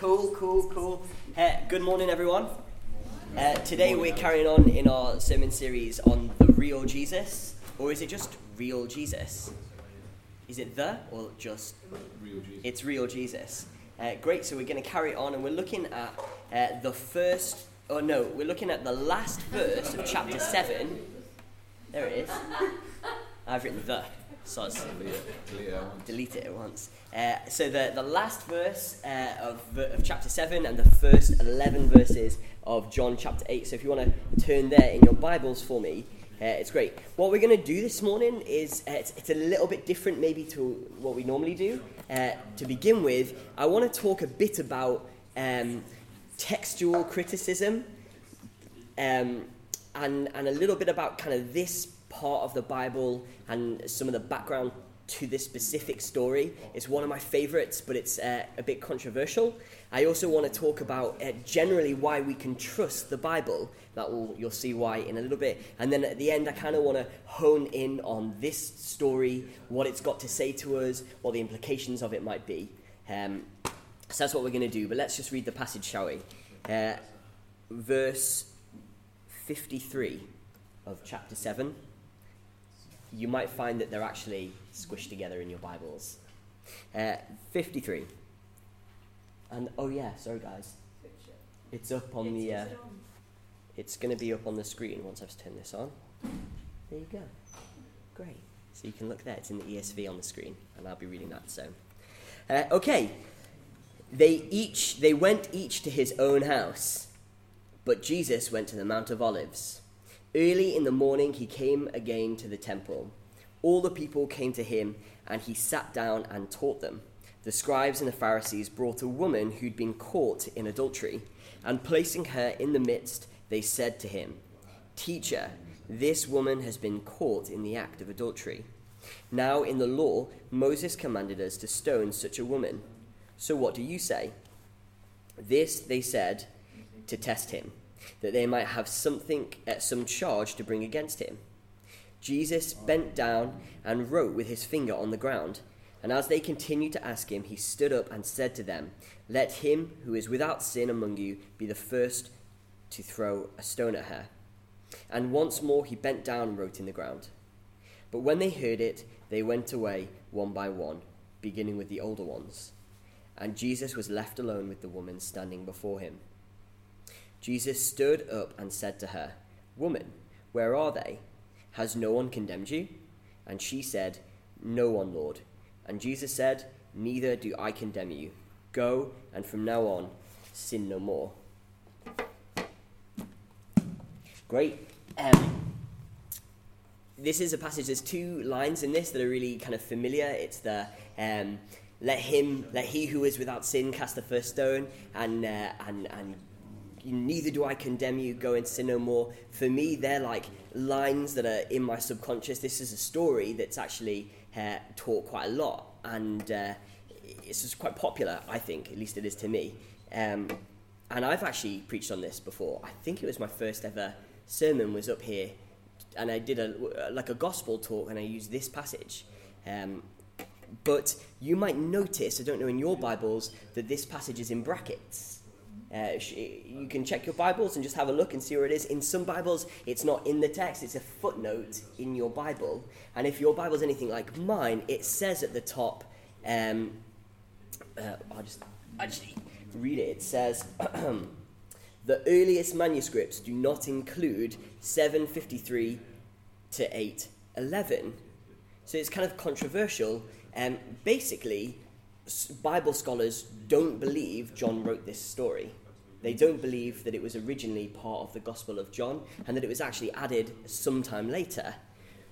Cool, cool, cool. Uh, good morning, everyone. Uh, today we're carrying on in our sermon series on the real Jesus, or is it just real Jesus? Is it the or just Real Jesus. it's real Jesus? Uh, great. So we're going to carry on, and we're looking at uh, the first. Oh no, we're looking at the last verse of chapter seven. There it is. I've written the. Soz. Delete it. Delete it out. delete it at once. Uh, so the, the last verse uh, of, of chapter 7 and the first 11 verses of John chapter 8. So if you want to turn there in your Bibles for me, uh, it's great. What we're going to do this morning is uh, it's, it's a little bit different maybe to what we normally do. Uh, to begin with, I want to talk a bit about um, textual criticism um, and, and a little bit about kind of this part of the Bible and some of the background to this specific story. It's one of my favorites, but it's uh, a bit controversial. I also want to talk about uh, generally why we can trust the Bible. That will you'll see why in a little bit. And then at the end, I kind of want to hone in on this story, what it's got to say to us, what the implications of it might be. Um, so that's what we're going to do. But let's just read the passage, shall we? Uh, verse 53 of chapter 7. You might find that they're actually squished together in your Bibles. Uh, 53. And oh, yeah, sorry, guys. It's up on the. Uh, it's going to be up on the screen once I've turned this on. There you go. Great. So you can look there. It's in the ESV on the screen, and I'll be reading that. So, uh, okay. They each they went each to his own house, but Jesus went to the Mount of Olives. Early in the morning he came again to the temple. All the people came to him, and he sat down and taught them. The scribes and the Pharisees brought a woman who'd been caught in adultery, and placing her in the midst, they said to him, Teacher, this woman has been caught in the act of adultery. Now, in the law, Moses commanded us to stone such a woman. So what do you say? This they said to test him, that they might have something, at some charge to bring against him. Jesus bent down and wrote with his finger on the ground. And as they continued to ask him, he stood up and said to them, Let him who is without sin among you be the first to throw a stone at her. And once more he bent down and wrote in the ground. But when they heard it, they went away one by one, beginning with the older ones. And Jesus was left alone with the woman standing before him. Jesus stood up and said to her, Woman, where are they? Has no one condemned you? And she said, No one, Lord. And Jesus said, Neither do I condemn you. Go, and from now on, sin no more. Great. Um, this is a passage. There's two lines in this that are really kind of familiar. It's the um, let him, let he who is without sin cast the first stone, and uh, and and neither do I condemn you. Go and sin no more. For me, they're like lines that are in my subconscious. This is a story that's actually uh, taught quite a lot, and uh, it's just quite popular. I think, at least it is to me. Um, and I've actually preached on this before. I think it was my first ever sermon was up here, and I did a like a gospel talk, and I used this passage. Um, but you might notice, I don't know in your Bibles, that this passage is in brackets. Uh, you can check your Bibles and just have a look and see where it is. In some Bibles, it's not in the text, it's a footnote in your Bible. And if your Bible's anything like mine, it says at the top, um, uh, I'll just actually read it. It says, the earliest manuscripts do not include 753 to 811. So it's kind of controversial. Um, basically, Bible scholars don't believe John wrote this story. They don't believe that it was originally part of the Gospel of John and that it was actually added sometime later.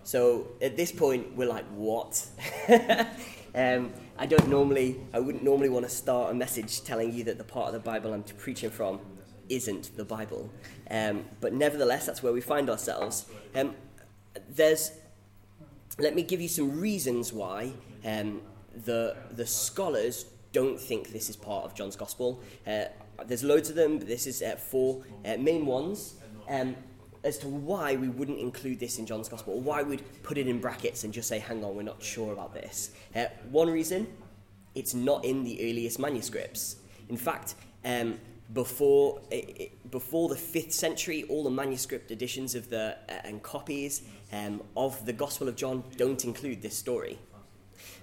So at this point, we're like, what? um, I don't normally, I wouldn't normally want to start a message telling you that the part of the Bible I'm preaching from isn't the Bible. Um, but nevertheless, that's where we find ourselves. Um, there's, let me give you some reasons why um, the, the scholars don't think this is part of John's Gospel. Uh, there's loads of them, but this is uh, four uh, main ones. Um, as to why we wouldn't include this in John's Gospel, or why we'd put it in brackets and just say, hang on, we're not sure about this. Uh, one reason, it's not in the earliest manuscripts. In fact, um, before, i i before the 5th century, all the manuscript editions of the, uh, and copies um, of the Gospel of John don't include this story.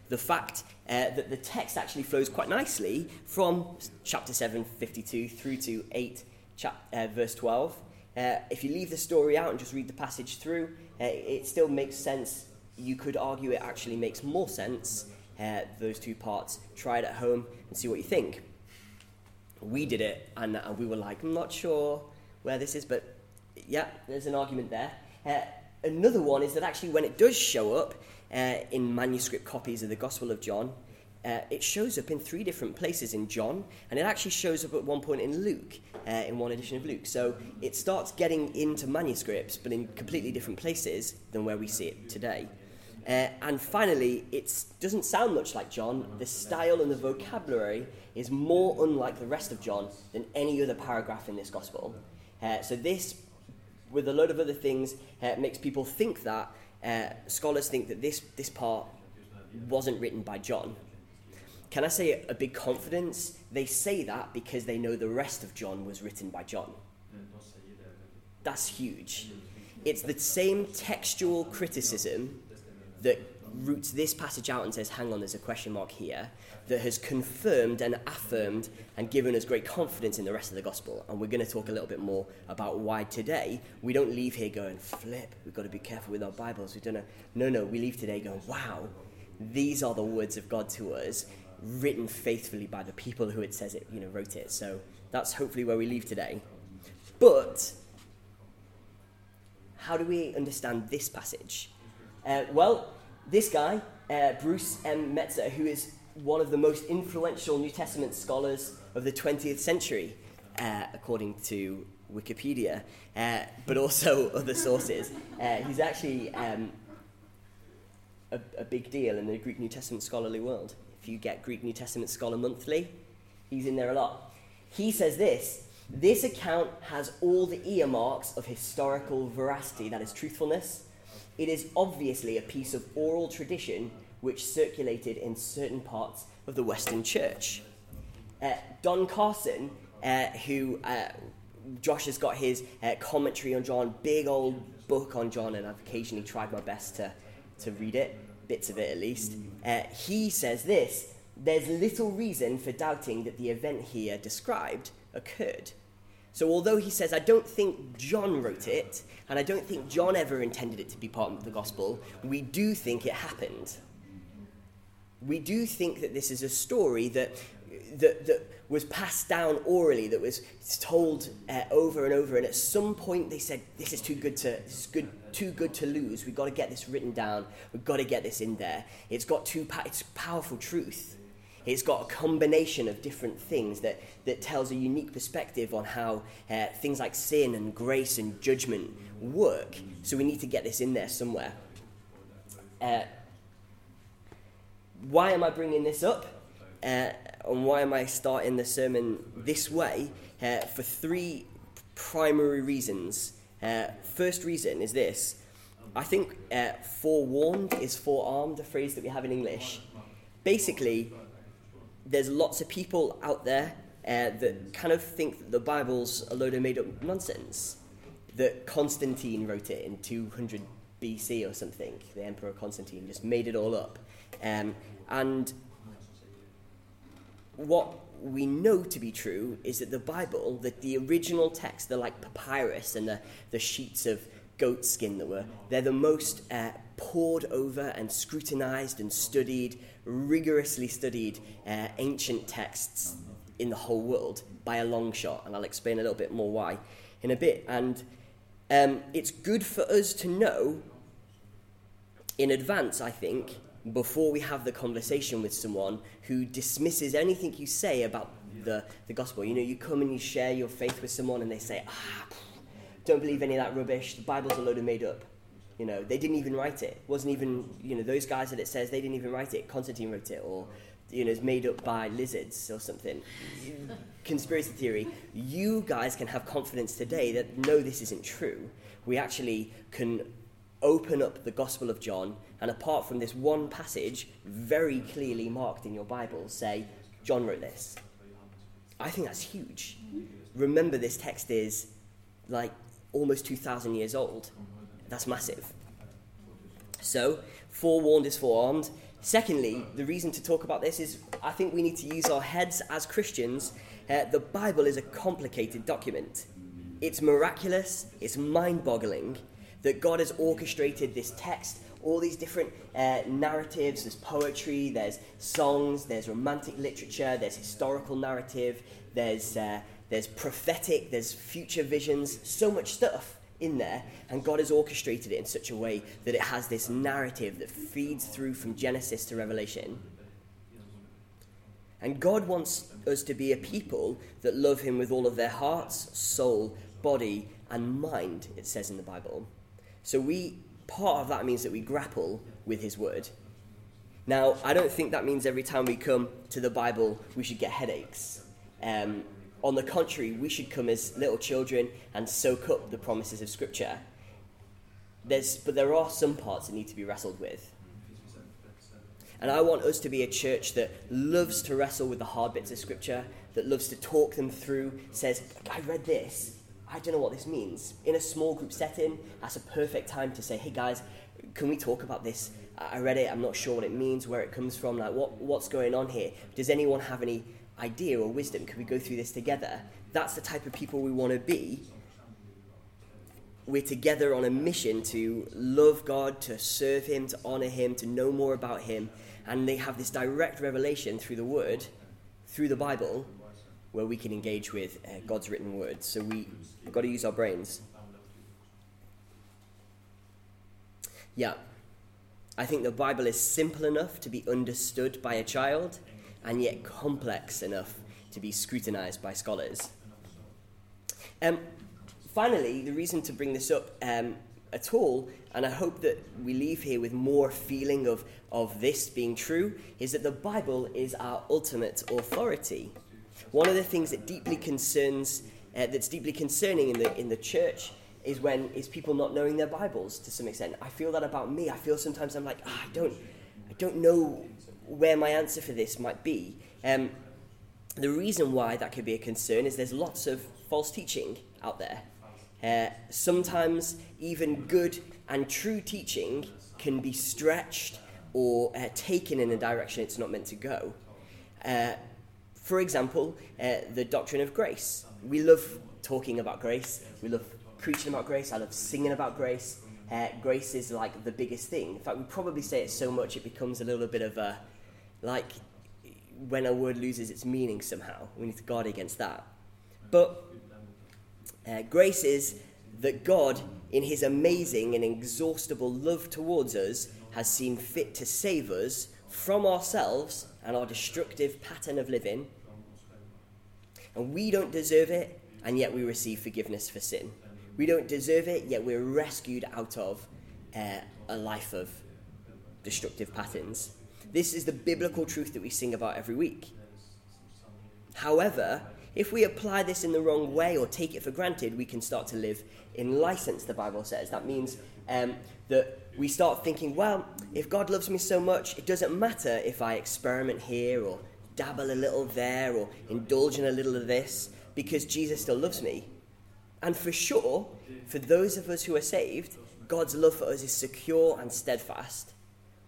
The fact uh, that the text actually flows quite nicely from chapter 7, 52 through to 8, chap- uh, verse 12. Uh, if you leave the story out and just read the passage through, uh, it still makes sense. You could argue it actually makes more sense, uh, those two parts. Try it at home and see what you think. We did it, and, and we were like, I'm not sure where this is, but yeah, there's an argument there. Uh, another one is that actually, when it does show up uh, in manuscript copies of the Gospel of John, uh, it shows up in three different places in John, and it actually shows up at one point in Luke, uh, in one edition of Luke. So it starts getting into manuscripts, but in completely different places than where we see it today. Uh, and finally, it doesn't sound much like John. The style and the vocabulary is more unlike the rest of John than any other paragraph in this gospel. Uh, so this, with a load of other things, uh, makes people think that uh, scholars think that this this part wasn't written by John. Can I say a big confidence? They say that because they know the rest of John was written by John. That's huge. It's the same textual criticism that roots this passage out and says, hang on, there's a question mark here, that has confirmed and affirmed and given us great confidence in the rest of the gospel. And we're going to talk a little bit more about why today we don't leave here going, flip, we've got to be careful with our Bibles. We don't know. No, no, we leave today going, wow, these are the words of God to us, written faithfully by the people who it says it, you know, wrote it. So that's hopefully where we leave today. But how do we understand this passage? Uh, well, this guy, uh, Bruce M. Metzger, who is one of the most influential New Testament scholars of the 20th century, uh, according to Wikipedia, uh, but also other sources. Uh, he's actually um, a, a big deal in the Greek New Testament scholarly world. If you get Greek New Testament Scholar Monthly, he's in there a lot. He says this this account has all the earmarks of historical veracity, that is, truthfulness. It is obviously a piece of oral tradition which circulated in certain parts of the Western Church. Uh, Don Carson, uh, who uh, Josh has got his uh, commentary on John, big old book on John, and I've occasionally tried my best to, to read it, bits of it at least. Uh, he says this there's little reason for doubting that the event here described occurred. So, although he says, I don't think John wrote it, and I don't think John ever intended it to be part of the gospel, we do think it happened. We do think that this is a story that, that, that was passed down orally, that was told uh, over and over, and at some point they said, This is too good to, this is good, too good to lose. We've got to get this written down, we've got to get this in there. It's got too, it's powerful truth. It's got a combination of different things that, that tells a unique perspective on how uh, things like sin and grace and judgment work. So we need to get this in there somewhere. Uh, why am I bringing this up? Uh, and why am I starting the sermon this way? Uh, for three primary reasons. Uh, first reason is this I think uh, forewarned is forearmed, a phrase that we have in English. Basically, there's lots of people out there uh, that kind of think that the Bible's a load of made up nonsense. That Constantine wrote it in 200 BC or something. The Emperor Constantine just made it all up. Um, and what we know to be true is that the Bible, that the original text, the like papyrus and the, the sheets of goat skin that were, they're the most uh, pored over and scrutinized and studied, rigorously studied uh, ancient texts in the whole world by a long shot. And I'll explain a little bit more why in a bit. And um, it's good for us to know in advance, I think, before we have the conversation with someone who dismisses anything you say about the, the gospel. You know, you come and you share your faith with someone and they say, ah, don't believe any of that rubbish. The Bible's a load of made up. You know, they didn't even write it. it. wasn't even, you know, those guys that it says, they didn't even write it. Constantine wrote it, or, you know, it's made up by lizards or something. Conspiracy theory. You guys can have confidence today that no, this isn't true. We actually can open up the Gospel of John, and apart from this one passage, very clearly marked in your Bible, say, John wrote this. I think that's huge. Remember, this text is like almost 2,000 years old. That's massive. So, forewarned is forearmed. Secondly, the reason to talk about this is I think we need to use our heads as Christians. Uh, the Bible is a complicated document. It's miraculous, it's mind boggling that God has orchestrated this text, all these different uh, narratives. There's poetry, there's songs, there's romantic literature, there's historical narrative, there's, uh, there's prophetic, there's future visions, so much stuff in there, and God has orchestrated it in such a way that it has this narrative that feeds through from Genesis to Revelation. And God wants us to be a people that love Him with all of their hearts, soul, body, and mind, it says in the Bible. So we part of that means that we grapple with His Word. Now, I don't think that means every time we come to the Bible we should get headaches. Um, on the contrary, we should come as little children and soak up the promises of Scripture. There's, but there are some parts that need to be wrestled with. And I want us to be a church that loves to wrestle with the hard bits of Scripture, that loves to talk them through, says, I read this, I don't know what this means. In a small group setting, that's a perfect time to say, hey guys, can we talk about this? I read it, I'm not sure what it means, where it comes from, like what, what's going on here. Does anyone have any idea or wisdom? Can we go through this together? That's the type of people we want to be. We're together on a mission to love God, to serve Him, to honor Him, to know more about Him. And they have this direct revelation through the Word, through the Bible, where we can engage with uh, God's written Word. So we, we've got to use our brains. Yeah. I think the Bible is simple enough to be understood by a child and yet complex enough to be scrutinized by scholars. Um, finally, the reason to bring this up um, at all, and I hope that we leave here with more feeling of, of this being true, is that the Bible is our ultimate authority. One of the things that deeply concerns, uh, that's deeply concerning in the, in the church is when is people not knowing their Bibles to some extent. I feel that about me. I feel sometimes I'm like, oh, I don't, I don't know where my answer for this might be. Um, the reason why that could be a concern is there's lots of false teaching out there. Uh, sometimes even good and true teaching can be stretched or uh, taken in a direction it's not meant to go. Uh, for example, uh, the doctrine of grace. We love talking about grace, we love preaching about grace, I love singing about grace. Uh, grace is like the biggest thing. In fact, we probably say it so much it becomes a little bit of a like when a word loses its meaning somehow. We need to guard against that. But uh, grace is that God, in his amazing and inexhaustible love towards us, has seen fit to save us from ourselves and our destructive pattern of living. And we don't deserve it, and yet we receive forgiveness for sin. We don't deserve it, yet we're rescued out of uh, a life of destructive patterns. This is the biblical truth that we sing about every week. However, if we apply this in the wrong way or take it for granted, we can start to live in license, the Bible says. That means um, that we start thinking, well, if God loves me so much, it doesn't matter if I experiment here or dabble a little there or indulge in a little of this, because Jesus still loves me. And for sure, for those of us who are saved, God's love for us is secure and steadfast.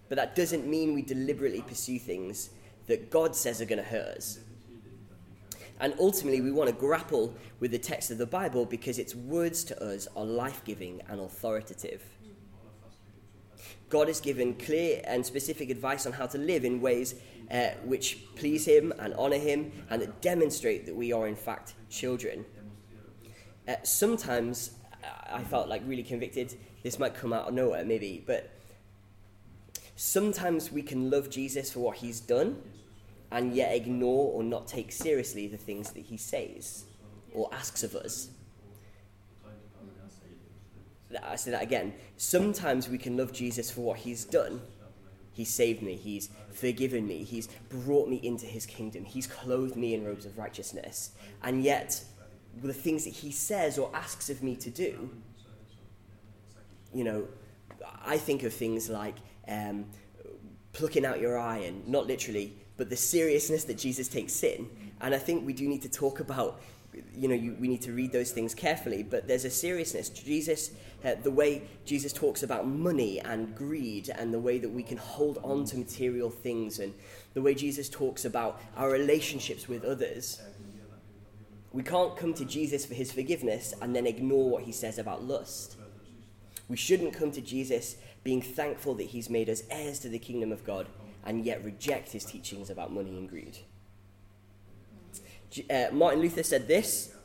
But that doesn't mean we deliberately pursue things that God says are going to hurt us. And ultimately, we want to grapple with the text of the Bible because its words to us are life giving and authoritative. God has given clear and specific advice on how to live in ways uh, which please Him and honour Him and that demonstrate that we are, in fact, children. Uh, sometimes I felt like really convicted. This might come out of nowhere, maybe, but sometimes we can love Jesus for what He's done and yet ignore or not take seriously the things that He says or asks of us. I say that again. Sometimes we can love Jesus for what He's done. He saved me. He's forgiven me. He's brought me into His kingdom. He's clothed me in robes of righteousness. And yet, the things that He says or asks of me to do, you know, I think of things like um, plucking out your eye, and not literally, but the seriousness that Jesus takes sin. And I think we do need to talk about, you know, you, we need to read those things carefully, but there's a seriousness. Jesus, uh, the way Jesus talks about money and greed, and the way that we can hold on to material things, and the way Jesus talks about our relationships with others. We can't come to Jesus for his forgiveness and then ignore what he says about lust. We shouldn't come to Jesus being thankful that he's made us heirs to the kingdom of God and yet reject his teachings about money and greed. Uh, Martin Luther said this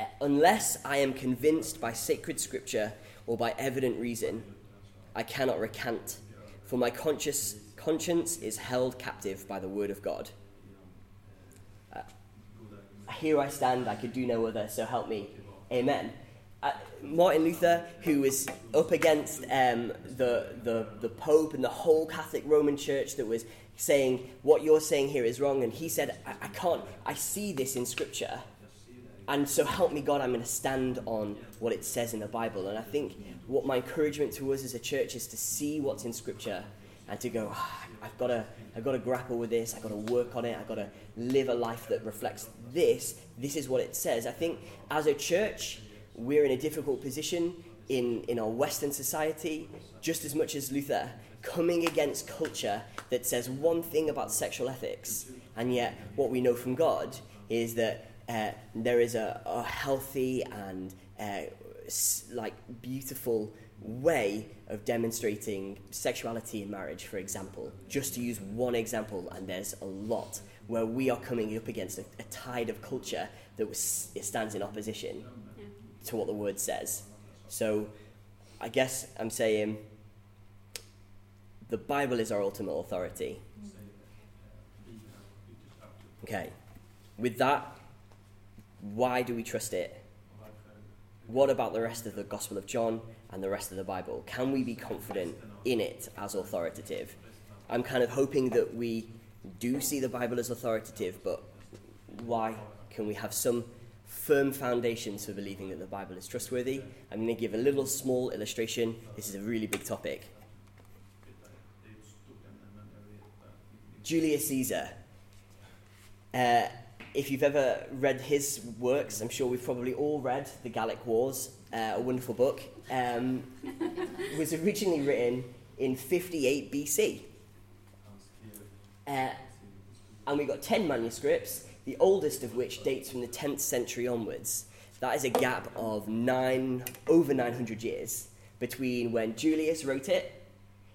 uh, Unless I am convinced by sacred scripture or by evident reason, I cannot recant, for my conscious, conscience is held captive by the word of God. Uh, here I stand, I could do no other, so help me. Amen. Uh, Martin Luther, who was up against um, the, the, the Pope and the whole Catholic Roman Church that was saying, What you're saying here is wrong. And he said, I, I can't, I see this in Scripture. And so help me, God, I'm going to stand on what it says in the Bible. And I think what my encouragement to us as a church is to see what's in Scripture and to go, oh, I've got to, I've got to grapple with this. I've got to work on it. I've got to live a life that reflects this. This is what it says. I think as a church, we're in a difficult position in, in our Western society, just as much as Luther, coming against culture that says one thing about sexual ethics, and yet what we know from God is that uh, there is a, a healthy and uh, like beautiful way of demonstrating sexuality in marriage, for example. Just to use one example, and there's a lot where we are coming up against a, a tide of culture that was, stands in opposition to what the word says. So I guess I'm saying the Bible is our ultimate authority. Okay. With that, why do we trust it? What about the rest of the Gospel of John and the rest of the Bible? Can we be confident in it as authoritative? I'm kind of hoping that we do see the Bible as authoritative, but why can we have some firm foundations for believing that the Bible is trustworthy. I'm going to give a little small illustration. This is a really big topic. Julius Caesar. Uh, if you've ever read his works, I'm sure we've probably all read The Gallic Wars, uh, a wonderful book. Um, was originally written in 58 BC. Uh, and we got 10 manuscripts the oldest of which dates from the 10th century onwards. That is a gap of nine, over 900 years between when Julius wrote it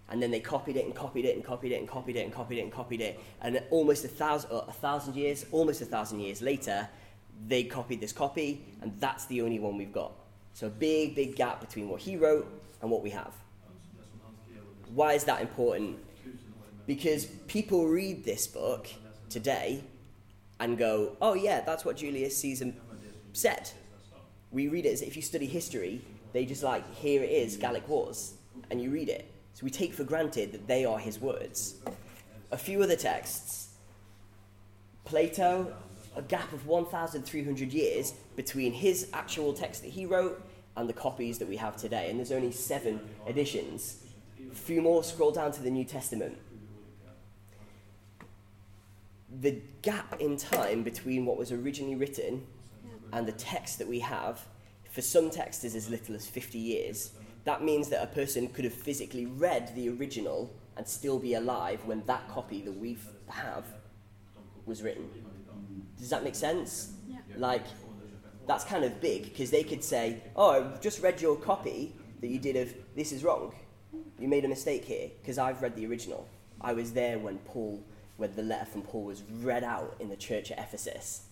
and then they copied it and copied it and copied it and copied it and copied it and copied it. And almost a thousand, uh, a thousand years, almost a thousand years later, they copied this copy, and that's the only one we've got. So a big, big gap between what he wrote and what we have. Why is that important? Because people read this book today and go, oh yeah, that's what Julius Caesar said. We read it as if you study history, they just like, here it is, Gallic Wars, and you read it. So we take for granted that they are his words. A few other texts Plato, a gap of 1,300 years between his actual text that he wrote and the copies that we have today, and there's only seven editions. A few more scroll down to the New Testament the gap in time between what was originally written and the text that we have, for some texts, is as little as 50 years. That means that a person could have physically read the original and still be alive when that copy that we have was written. Does that make sense? Yeah. Like, that's kind of big because they could say, Oh, I've just read your copy that you did of this is wrong. You made a mistake here because I've read the original. I was there when Paul when the letter from Paul was read out in the church at Ephesus.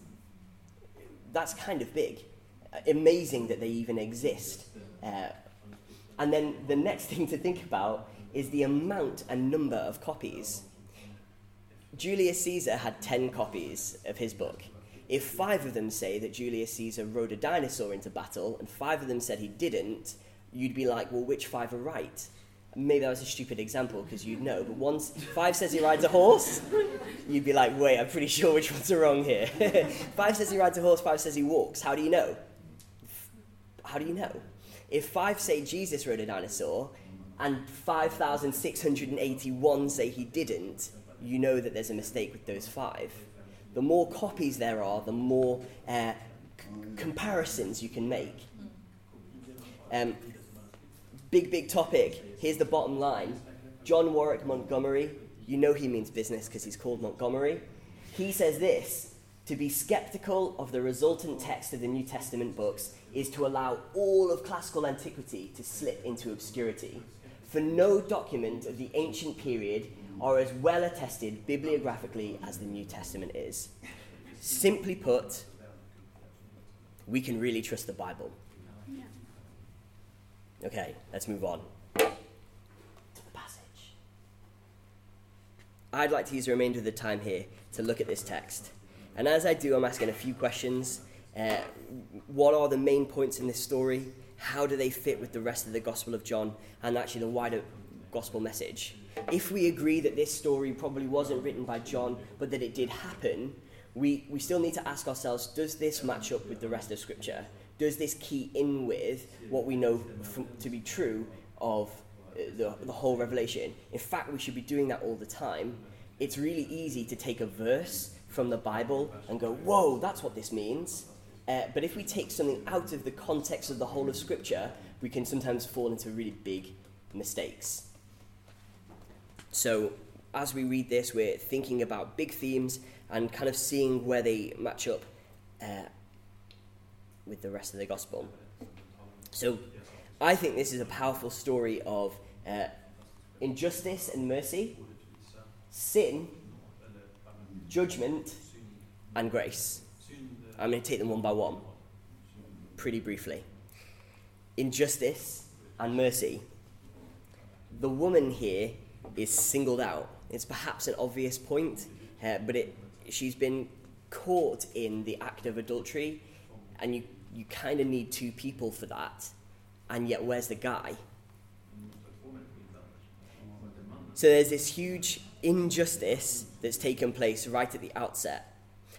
That's kind of big. Amazing that they even exist. Uh, and then the next thing to think about is the amount and number of copies. Julius Caesar had 10 copies of his book. If five of them say that Julius Caesar rode a dinosaur into battle and five of them said he didn't, you'd be like, well, which five are right? Maybe that was a stupid example because you'd know, but once five says he rides a horse, you'd be like, wait, I'm pretty sure which ones are wrong here. five says he rides a horse, five says he walks. How do you know? How do you know? If five say Jesus rode a dinosaur and 5,681 say he didn't, you know that there's a mistake with those five. The more copies there are, the more uh, c- comparisons you can make. Um, big, big topic. Here's the bottom line John Warwick Montgomery, you know he means business because he's called Montgomery. He says this to be skeptical of the resultant text of the New Testament books is to allow all of classical antiquity to slip into obscurity. For no document of the ancient period are as well attested bibliographically as the New Testament is. Simply put, we can really trust the Bible. Okay, let's move on to the passage. I'd like to use the remainder of the time here to look at this text. And as I do, I'm asking a few questions. Uh, what are the main points in this story? How do they fit with the rest of the Gospel of John and actually the wider gospel message? If we agree that this story probably wasn't written by John, but that it did happen, we, we still need to ask ourselves does this match up with the rest of Scripture? Does this key in with what we know from, to be true of uh, the, the whole revelation? In fact, we should be doing that all the time. It's really easy to take a verse from the Bible and go, whoa, that's what this means. Uh, but if we take something out of the context of the whole of Scripture, we can sometimes fall into really big mistakes. So, as we read this, we're thinking about big themes and kind of seeing where they match up uh, with the rest of the gospel. So, I think this is a powerful story of uh, injustice and mercy, sin, judgment, and grace. I'm going to take them one by one, pretty briefly. Injustice and mercy. The woman here is singled out. It's perhaps an obvious point, uh, but it, she's been caught in the act of adultery, and you, you kind of need two people for that. And yet, where's the guy? So there's this huge injustice that's taken place right at the outset.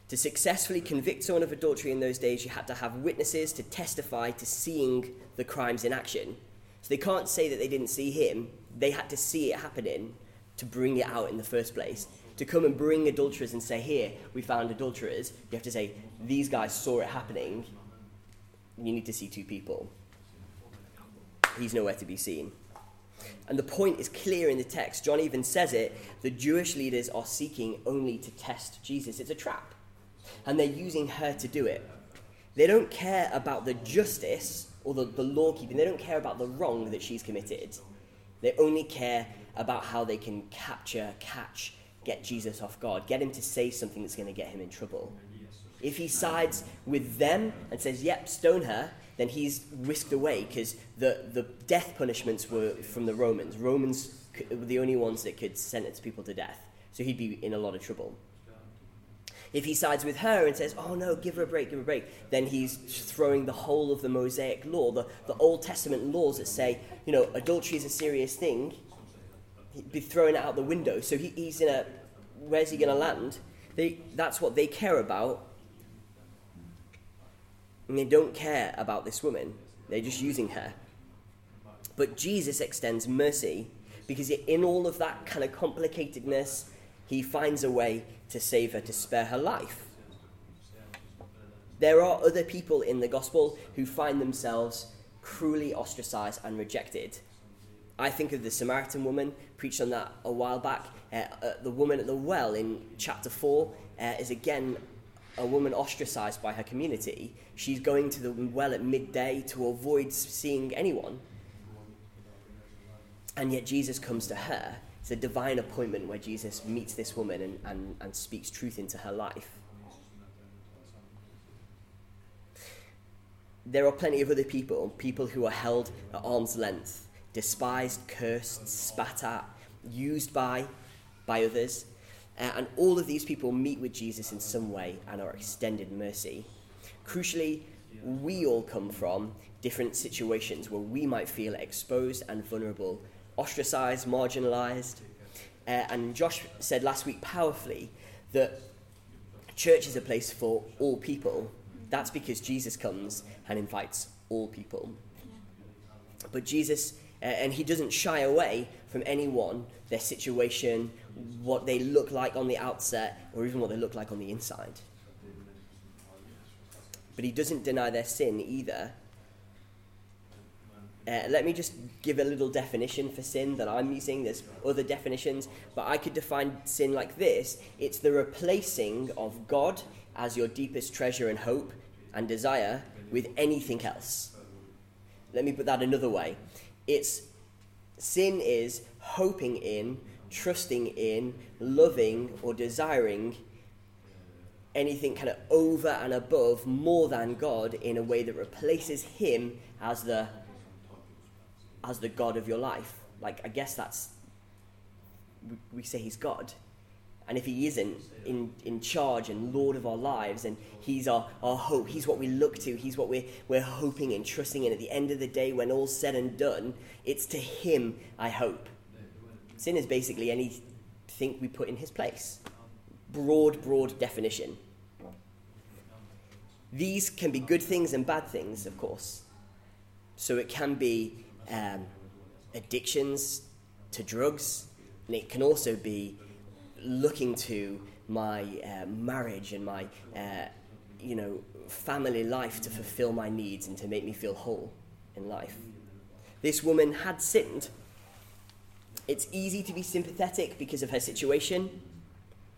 To successfully convict someone of adultery in those days, you had to have witnesses to testify to seeing the crimes in action. So they can't say that they didn't see him, they had to see it happening to bring it out in the first place. To come and bring adulterers and say, Here, we found adulterers, you have to say, These guys saw it happening. You need to see two people. He's nowhere to be seen. And the point is clear in the text. John even says it. The Jewish leaders are seeking only to test Jesus. It's a trap. And they're using her to do it. They don't care about the justice or the, the law keeping, they don't care about the wrong that she's committed. They only care about how they can capture, catch, get Jesus off guard, get him to say something that's going to get him in trouble. If he sides with them and says, yep, stone her, then he's whisked away because the, the death punishments were from the Romans. Romans were the only ones that could sentence people to death. So he'd be in a lot of trouble. If he sides with her and says, oh no, give her a break, give her a break, then he's throwing the whole of the Mosaic law, the, the Old Testament laws that say, you know, adultery is a serious thing, be throwing it out the window. So he, he's in a, where's he going to land? They, that's what they care about. And they don't care about this woman, they're just using her. But Jesus extends mercy because in all of that kind of complicatedness, he finds a way to save her, to spare her life. There are other people in the gospel who find themselves cruelly ostracized and rejected. I think of the Samaritan woman, preached on that a while back. Uh, uh, the woman at the well in chapter 4 uh, is again a woman ostracized by her community. She's going to the well at midday to avoid seeing anyone. And yet Jesus comes to her it's a divine appointment where Jesus meets this woman and, and, and speaks truth into her life. There are plenty of other people, people who are held at arm's length, despised, cursed, spat at, used by, by others. Uh, and all of these people meet with Jesus in some way and are extended mercy. Crucially, we all come from different situations where we might feel exposed and vulnerable ostracized, marginalized. Uh, and Josh said last week powerfully that church is a place for all people. That's because Jesus comes and invites all people. But Jesus and he doesn't shy away from anyone, their situation, what they look like on the outset, or even what they look like on the inside. But he doesn't deny their sin either. Uh, let me just give a little definition for sin that I'm using. There's other definitions, but I could define sin like this it's the replacing of God as your deepest treasure and hope and desire with anything else. Let me put that another way. It's sin is hoping in, trusting in, loving, or desiring anything kind of over and above more than God in a way that replaces him as the as the God of your life. Like, I guess that's, we, say he's God. And if he isn't in, in charge and Lord of our lives, and he's our, our hope, he's what we look to, he's what we're, we're hoping and trusting in. At the end of the day, when all's said and done, it's to him I hope. Sin is basically anything we put in his place. Broad, broad definition. These can be good things and bad things, of course. So it can be um, addictions to drugs, and it can also be looking to my uh, marriage and my, uh, you know, family life to fulfill my needs and to make me feel whole in life. This woman had sinned. It's easy to be sympathetic because of her situation.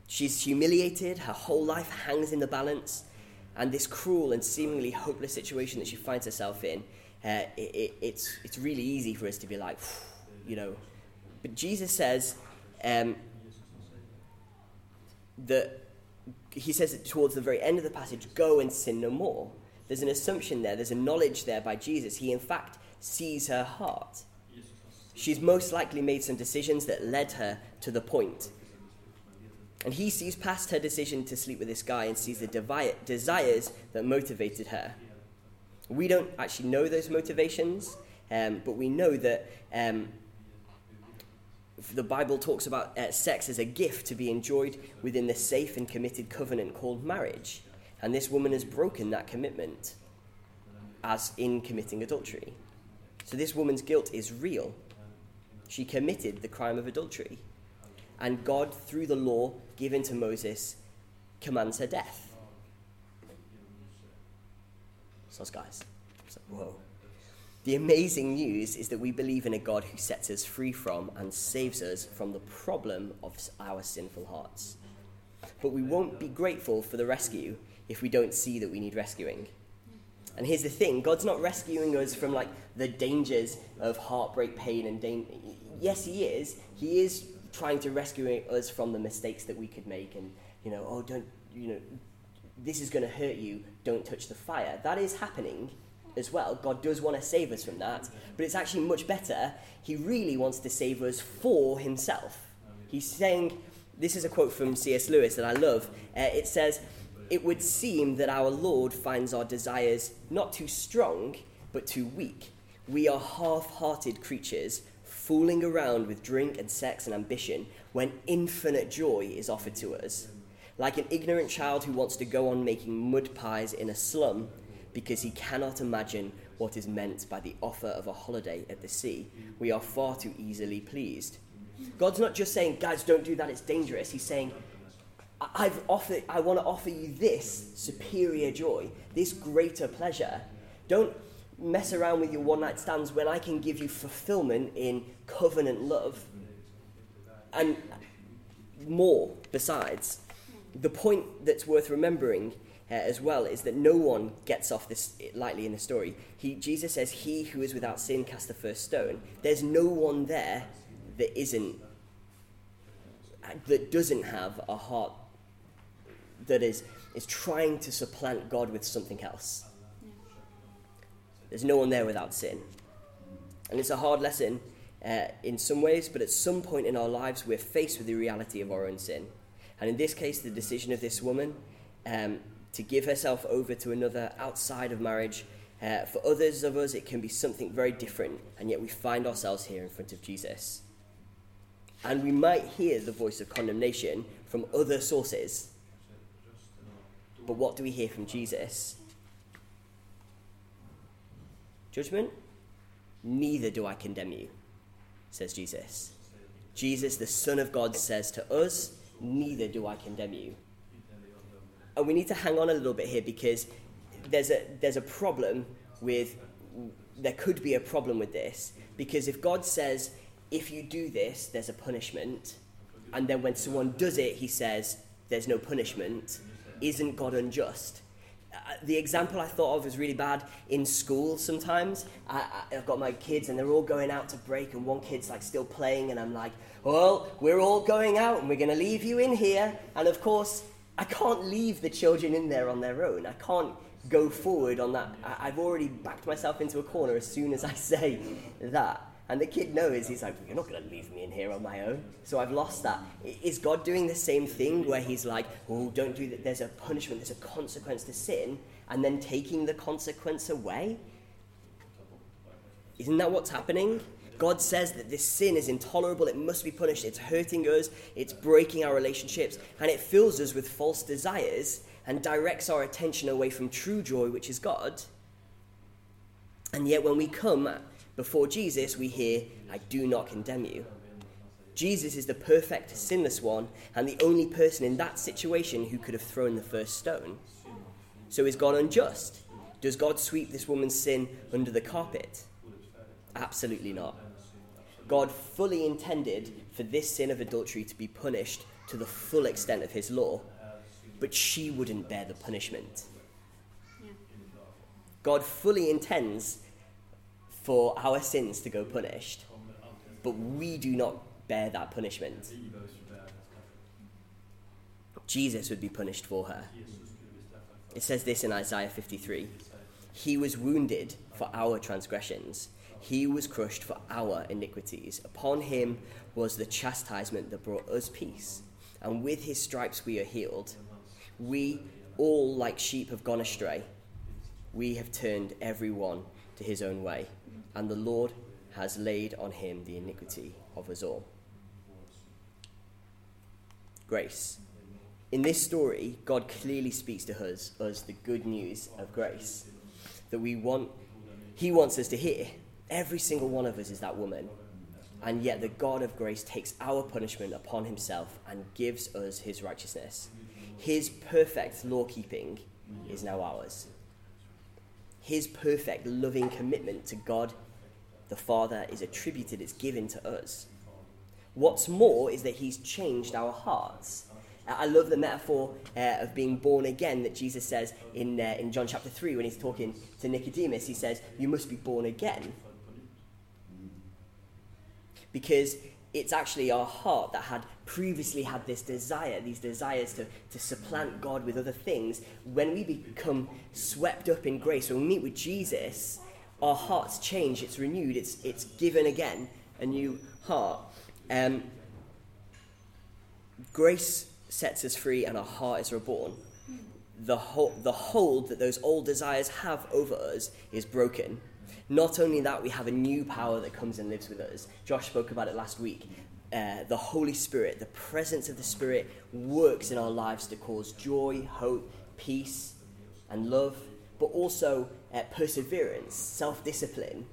She's humiliated, her whole life hangs in the balance, and this cruel and seemingly hopeless situation that she finds herself in uh, it, it, it's, it's really easy for us to be like, you know. But Jesus says um, that he says it towards the very end of the passage go and sin no more. There's an assumption there, there's a knowledge there by Jesus. He, in fact, sees her heart. She's most likely made some decisions that led her to the point. And he sees past her decision to sleep with this guy and sees the devi- desires that motivated her. We don't actually know those motivations, um, but we know that um, the Bible talks about uh, sex as a gift to be enjoyed within the safe and committed covenant called marriage. And this woman has broken that commitment as in committing adultery. So this woman's guilt is real. She committed the crime of adultery. And God, through the law given to Moses, commands her death. So, guys, it's like, whoa. The amazing news is that we believe in a God who sets us free from and saves us from the problem of our sinful hearts. But we won't be grateful for the rescue if we don't see that we need rescuing. And here's the thing God's not rescuing us from like the dangers of heartbreak, pain, and danger. Yes, He is. He is trying to rescue us from the mistakes that we could make and, you know, oh, don't, you know, this is going to hurt you, don't touch the fire. That is happening as well. God does want to save us from that, but it's actually much better. He really wants to save us for himself. He's saying, this is a quote from C.S. Lewis that I love. Uh, it says, It would seem that our Lord finds our desires not too strong, but too weak. We are half hearted creatures, fooling around with drink and sex and ambition when infinite joy is offered to us like an ignorant child who wants to go on making mud pies in a slum because he cannot imagine what is meant by the offer of a holiday at the sea. We are far too easily pleased. God's not just saying, guys, don't do that, it's dangerous. He's saying, I've offered, I want to offer you this superior joy, this greater pleasure. Don't mess around with your one night stands when I can give you fulfillment in covenant love and more besides the point that's worth remembering uh, as well is that no one gets off this lightly in the story. He, Jesus says, He who is without sin cast the first stone. There's no one there that isn't, that doesn't have a heart that is, is trying to supplant God with something else. There's no one there without sin. And it's a hard lesson uh, in some ways, but at some point in our lives, we're faced with the reality of our own sin. And in this case, the decision of this woman um, to give herself over to another outside of marriage. Uh, for others of us, it can be something very different, and yet we find ourselves here in front of Jesus. And we might hear the voice of condemnation from other sources. But what do we hear from Jesus? Judgment? neither do I condemn you, says Jesus. Jesus, the Son of God, says to us, neither do I condemn you. And we need to hang on a little bit here because there's a, there's a problem with, there could be a problem with this. Because if God says, if you do this, there's a punishment, and then when someone does it, he says, there's no punishment, isn't God unjust? Uh, the example I thought of was really bad in school sometimes. I, I've got my kids and they're all going out to break, and one kid's like still playing, and I'm like, well, we're all going out and we're going to leave you in here. And of course, I can't leave the children in there on their own. I can't go forward on that. I, I've already backed myself into a corner as soon as I say that. And the kid knows, he's like, well, You're not going to leave me in here on my own. So I've lost that. Is God doing the same thing where he's like, Oh, don't do that? There's a punishment, there's a consequence to sin, and then taking the consequence away? Isn't that what's happening? God says that this sin is intolerable, it must be punished, it's hurting us, it's breaking our relationships, and it fills us with false desires and directs our attention away from true joy, which is God. And yet, when we come before Jesus, we hear, I do not condemn you. Jesus is the perfect, sinless one, and the only person in that situation who could have thrown the first stone. So is God unjust? Does God sweep this woman's sin under the carpet? Absolutely not. God fully intended for this sin of adultery to be punished to the full extent of his law, but she wouldn't bear the punishment. God fully intends for our sins to go punished, but we do not bear that punishment. Jesus would be punished for her. It says this in Isaiah 53 He was wounded for our transgressions he was crushed for our iniquities. Upon him was the chastisement that brought us peace. And with his stripes we are healed. We all, like sheep, have gone astray. We have turned every one to his own way. And the Lord has laid on him the iniquity of us all. Grace. In this story, God clearly speaks to us, us the good news of grace that we want, He wants us to hear. Every single one of us is that woman. And yet the God of grace takes our punishment upon himself and gives us his righteousness. His perfect law keeping is now ours. His perfect loving commitment to God the Father is attributed, it's given to us. What's more is that he's changed our hearts. I love the metaphor uh, of being born again that Jesus says in, uh, in John chapter 3 when he's talking to Nicodemus. He says, You must be born again because it's actually our heart that had previously had this desire, these desires to, to supplant God with other things. When we become swept up in grace, when we meet with Jesus, our hearts change, it's renewed, it's, it's given again a new heart. Um, grace sets us free and our heart is reborn. The, the hold that those old desires have over us is broken not only that, we have a new power that comes and lives with us. Josh spoke about it last week. Uh, the Holy Spirit, the presence of the Spirit, works in our lives to cause joy, hope, peace, and love, but also uh, perseverance, self discipline,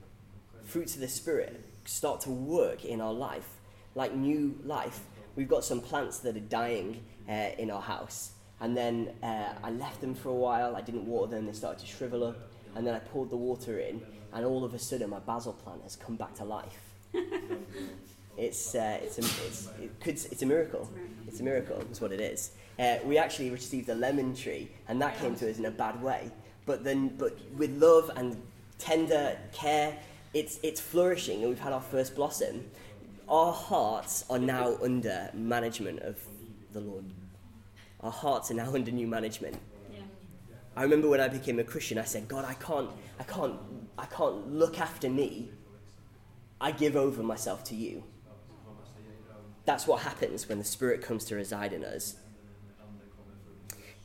fruits of the Spirit start to work in our life. Like new life, we've got some plants that are dying uh, in our house. And then uh, I left them for a while, I didn't water them, they started to shrivel up. And then I poured the water in, and all of a sudden my basil plant has come back to life. it's, uh, it's, a, it's, it could, it's a miracle. It's a miracle, is what it is. Uh, we actually received a lemon tree, and that came to us in a bad way. But then, but with love and tender care, it's, it's flourishing, and we've had our first blossom. Our hearts are now under management of the Lord. Our hearts are now under new management. I remember when I became a Christian, I said, God, I can't, I can't, I can't look after me. I give over myself to you. That's what happens when the Spirit comes to reside in us.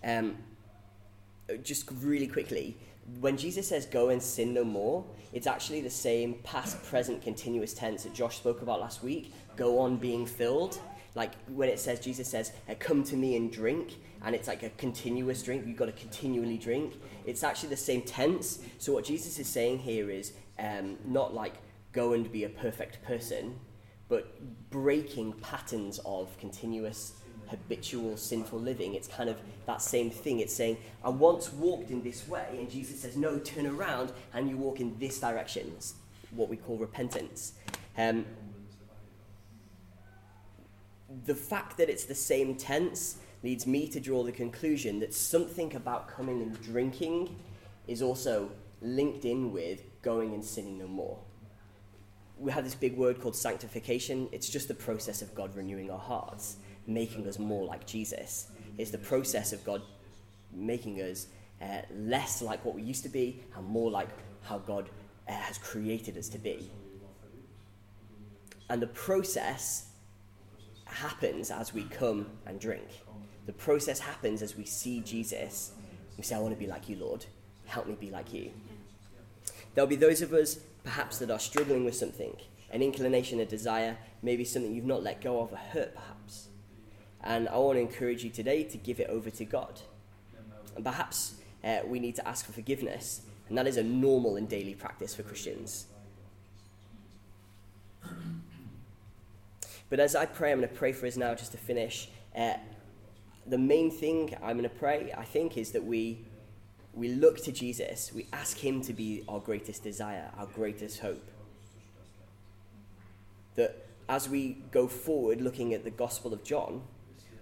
Um, just really quickly, when Jesus says, go and sin no more, it's actually the same past, present, continuous tense that Josh spoke about last week. Go on being filled. Like when it says, Jesus says, come to me and drink and it's like a continuous drink. You've got to continually drink. It's actually the same tense. So what Jesus is saying here is um, not like go and be a perfect person, but breaking patterns of continuous habitual sinful living. It's kind of that same thing. It's saying, I once walked in this way, and Jesus says, No, turn around and you walk in this direction. It's what we call repentance. Um, the fact that it's the same tense leads me to draw the conclusion that something about coming and drinking is also linked in with going and sinning no more. We have this big word called sanctification. It's just the process of God renewing our hearts, making us more like Jesus. It's the process of God making us uh, less like what we used to be and more like how God uh, has created us to be. And the process happens as we come and drink. The process happens as we see Jesus. We say, I want to be like you, Lord. Help me be like you. There'll be those of us, perhaps, that are struggling with something an inclination, a desire, maybe something you've not let go of, a hurt, perhaps. And I want to encourage you today to give it over to God. And perhaps uh, we need to ask for forgiveness, and that is a normal and daily practice for Christians. But as I pray, I'm going to pray for us now just to finish. Uh, the main thing I'm going to pray, I think, is that we, we look to Jesus. We ask Him to be our greatest desire, our greatest hope. That as we go forward looking at the Gospel of John,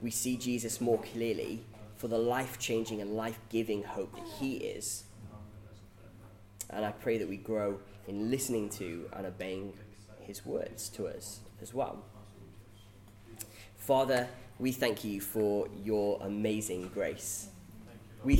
we see Jesus more clearly for the life changing and life giving hope that He is. And I pray that we grow in listening to and obeying His words to us as well. Father, we thank you for your amazing grace. We